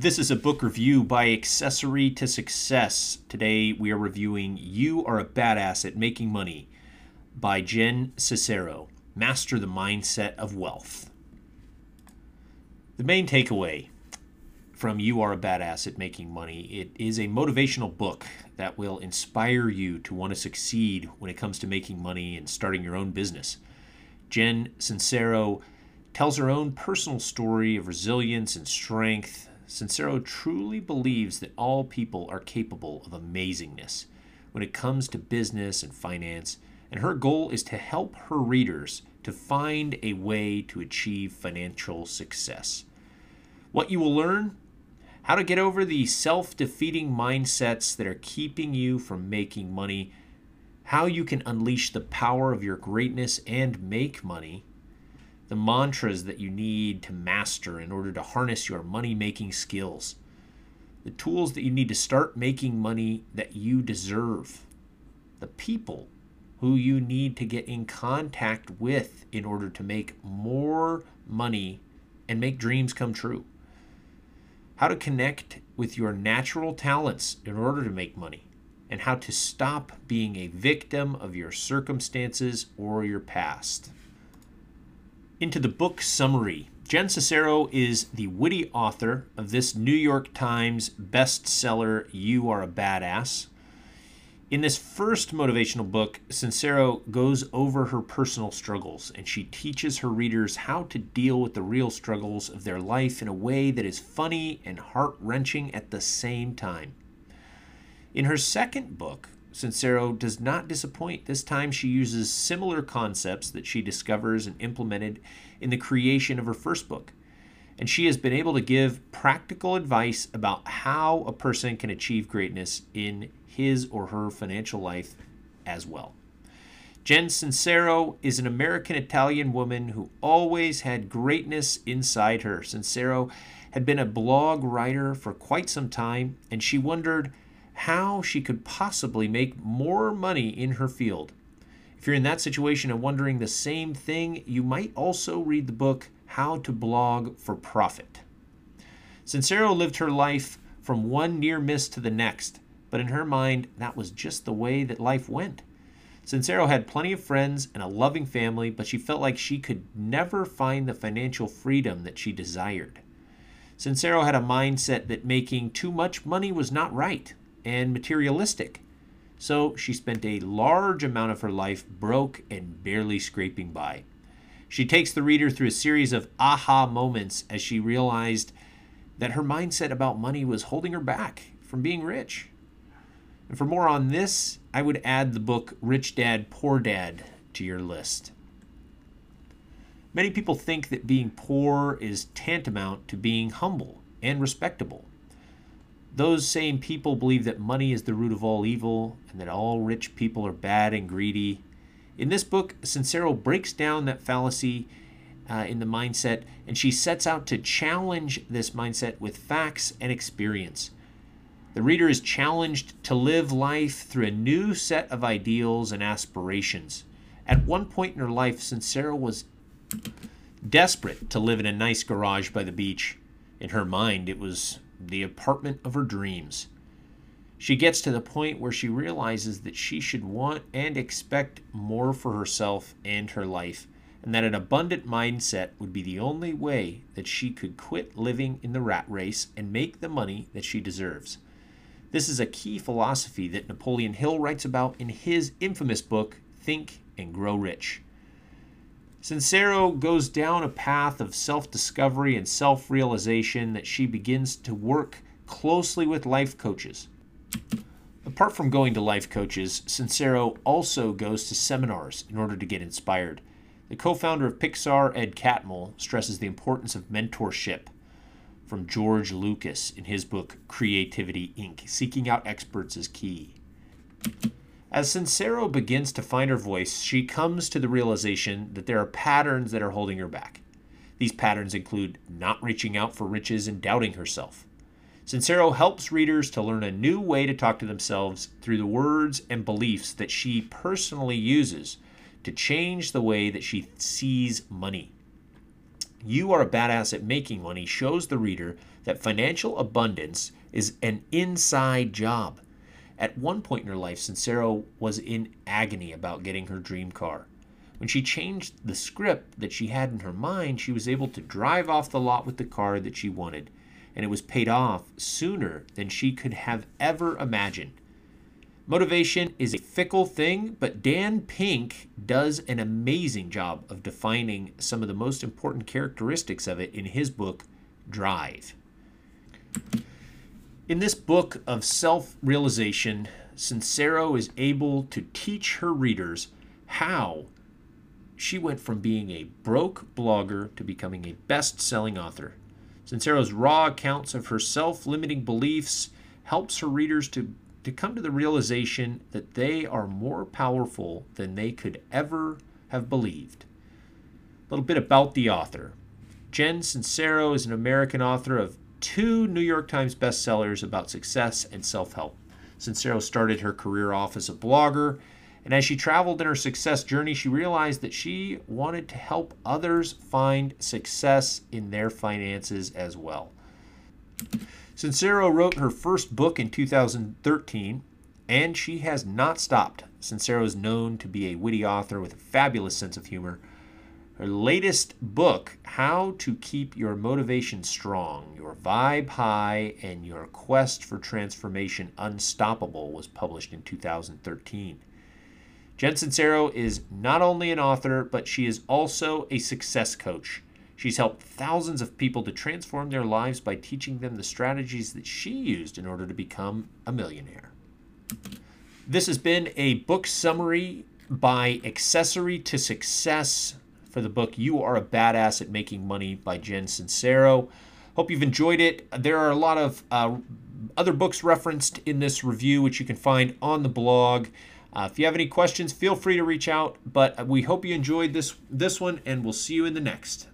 This is a book review by Accessory to Success. Today we are reviewing You Are a Badass at Making Money by Jen Sincero. Master the Mindset of Wealth. The main takeaway from You Are a Badass at Making Money it is a motivational book that will inspire you to want to succeed when it comes to making money and starting your own business. Jen Sincero tells her own personal story of resilience and strength Sincero truly believes that all people are capable of amazingness when it comes to business and finance, and her goal is to help her readers to find a way to achieve financial success. What you will learn? How to get over the self defeating mindsets that are keeping you from making money, how you can unleash the power of your greatness and make money the mantras that you need to master in order to harness your money making skills, the tools that you need to start making money that you deserve, the people who you need to get in contact with in order to make more money and make dreams come true. How to connect with your natural talents in order to make money, and how to stop being a victim of your circumstances or your past into the book summary. Jen Sincero is the witty author of this New York Times bestseller, You Are a Badass. In this first motivational book, Sincero goes over her personal struggles and she teaches her readers how to deal with the real struggles of their life in a way that is funny and heart wrenching at the same time. In her second book, Sincero does not disappoint. This time she uses similar concepts that she discovers and implemented in the creation of her first book. And she has been able to give practical advice about how a person can achieve greatness in his or her financial life as well. Jen Sincero is an American Italian woman who always had greatness inside her. Sincero had been a blog writer for quite some time, and she wondered how she could possibly make more money in her field. If you're in that situation and wondering the same thing, you might also read the book How to Blog for Profit. Sincero lived her life from one near miss to the next, but in her mind, that was just the way that life went. Sincero had plenty of friends and a loving family, but she felt like she could never find the financial freedom that she desired. Sincero had a mindset that making too much money was not right and materialistic. So she spent a large amount of her life broke and barely scraping by. She takes the reader through a series of aha moments as she realized that her mindset about money was holding her back from being rich. And for more on this, I would add the book Rich Dad, Poor Dad to your list. Many people think that being poor is tantamount to being humble and respectable. Those same people believe that money is the root of all evil and that all rich people are bad and greedy. In this book, Sincero breaks down that fallacy uh, in the mindset and she sets out to challenge this mindset with facts and experience. The reader is challenged to live life through a new set of ideals and aspirations. At one point in her life, Sincero was desperate to live in a nice garage by the beach. In her mind, it was the apartment of her dreams. She gets to the point where she realizes that she should want and expect more for herself and her life, and that an abundant mindset would be the only way that she could quit living in the rat race and make the money that she deserves. This is a key philosophy that Napoleon Hill writes about in his infamous book, Think and Grow Rich. Sincero goes down a path of self discovery and self realization that she begins to work closely with life coaches. Apart from going to life coaches, Sincero also goes to seminars in order to get inspired. The co founder of Pixar, Ed Catmull, stresses the importance of mentorship from George Lucas in his book Creativity Inc. Seeking out experts is key. As Sincero begins to find her voice, she comes to the realization that there are patterns that are holding her back. These patterns include not reaching out for riches and doubting herself. Sincero helps readers to learn a new way to talk to themselves through the words and beliefs that she personally uses to change the way that she sees money. You are a badass at making money shows the reader that financial abundance is an inside job. At one point in her life, Sincero was in agony about getting her dream car. When she changed the script that she had in her mind, she was able to drive off the lot with the car that she wanted, and it was paid off sooner than she could have ever imagined. Motivation is a fickle thing, but Dan Pink does an amazing job of defining some of the most important characteristics of it in his book, Drive. In this book of self realization, Sincero is able to teach her readers how she went from being a broke blogger to becoming a best selling author. Sincero's raw accounts of her self limiting beliefs helps her readers to to come to the realization that they are more powerful than they could ever have believed. A little bit about the author. Jen Sincero is an American author of two New York Times bestsellers about success and self help. Sincero started her career off as a blogger, and as she traveled in her success journey, she realized that she wanted to help others find success in their finances as well. Sincero wrote her first book in 2013, and she has not stopped. Sincero is known to be a witty author with a fabulous sense of humor. Her latest book, How to Keep Your Motivation Strong, Your Vibe High, and Your Quest for Transformation Unstoppable, was published in 2013. Jen Sincero is not only an author, but she is also a success coach. She's helped thousands of people to transform their lives by teaching them the strategies that she used in order to become a millionaire. This has been a book summary by Accessory to Success for the book You Are a Badass at Making Money by Jen Sincero. Hope you've enjoyed it. There are a lot of uh, other books referenced in this review, which you can find on the blog. Uh, if you have any questions, feel free to reach out. But we hope you enjoyed this this one, and we'll see you in the next.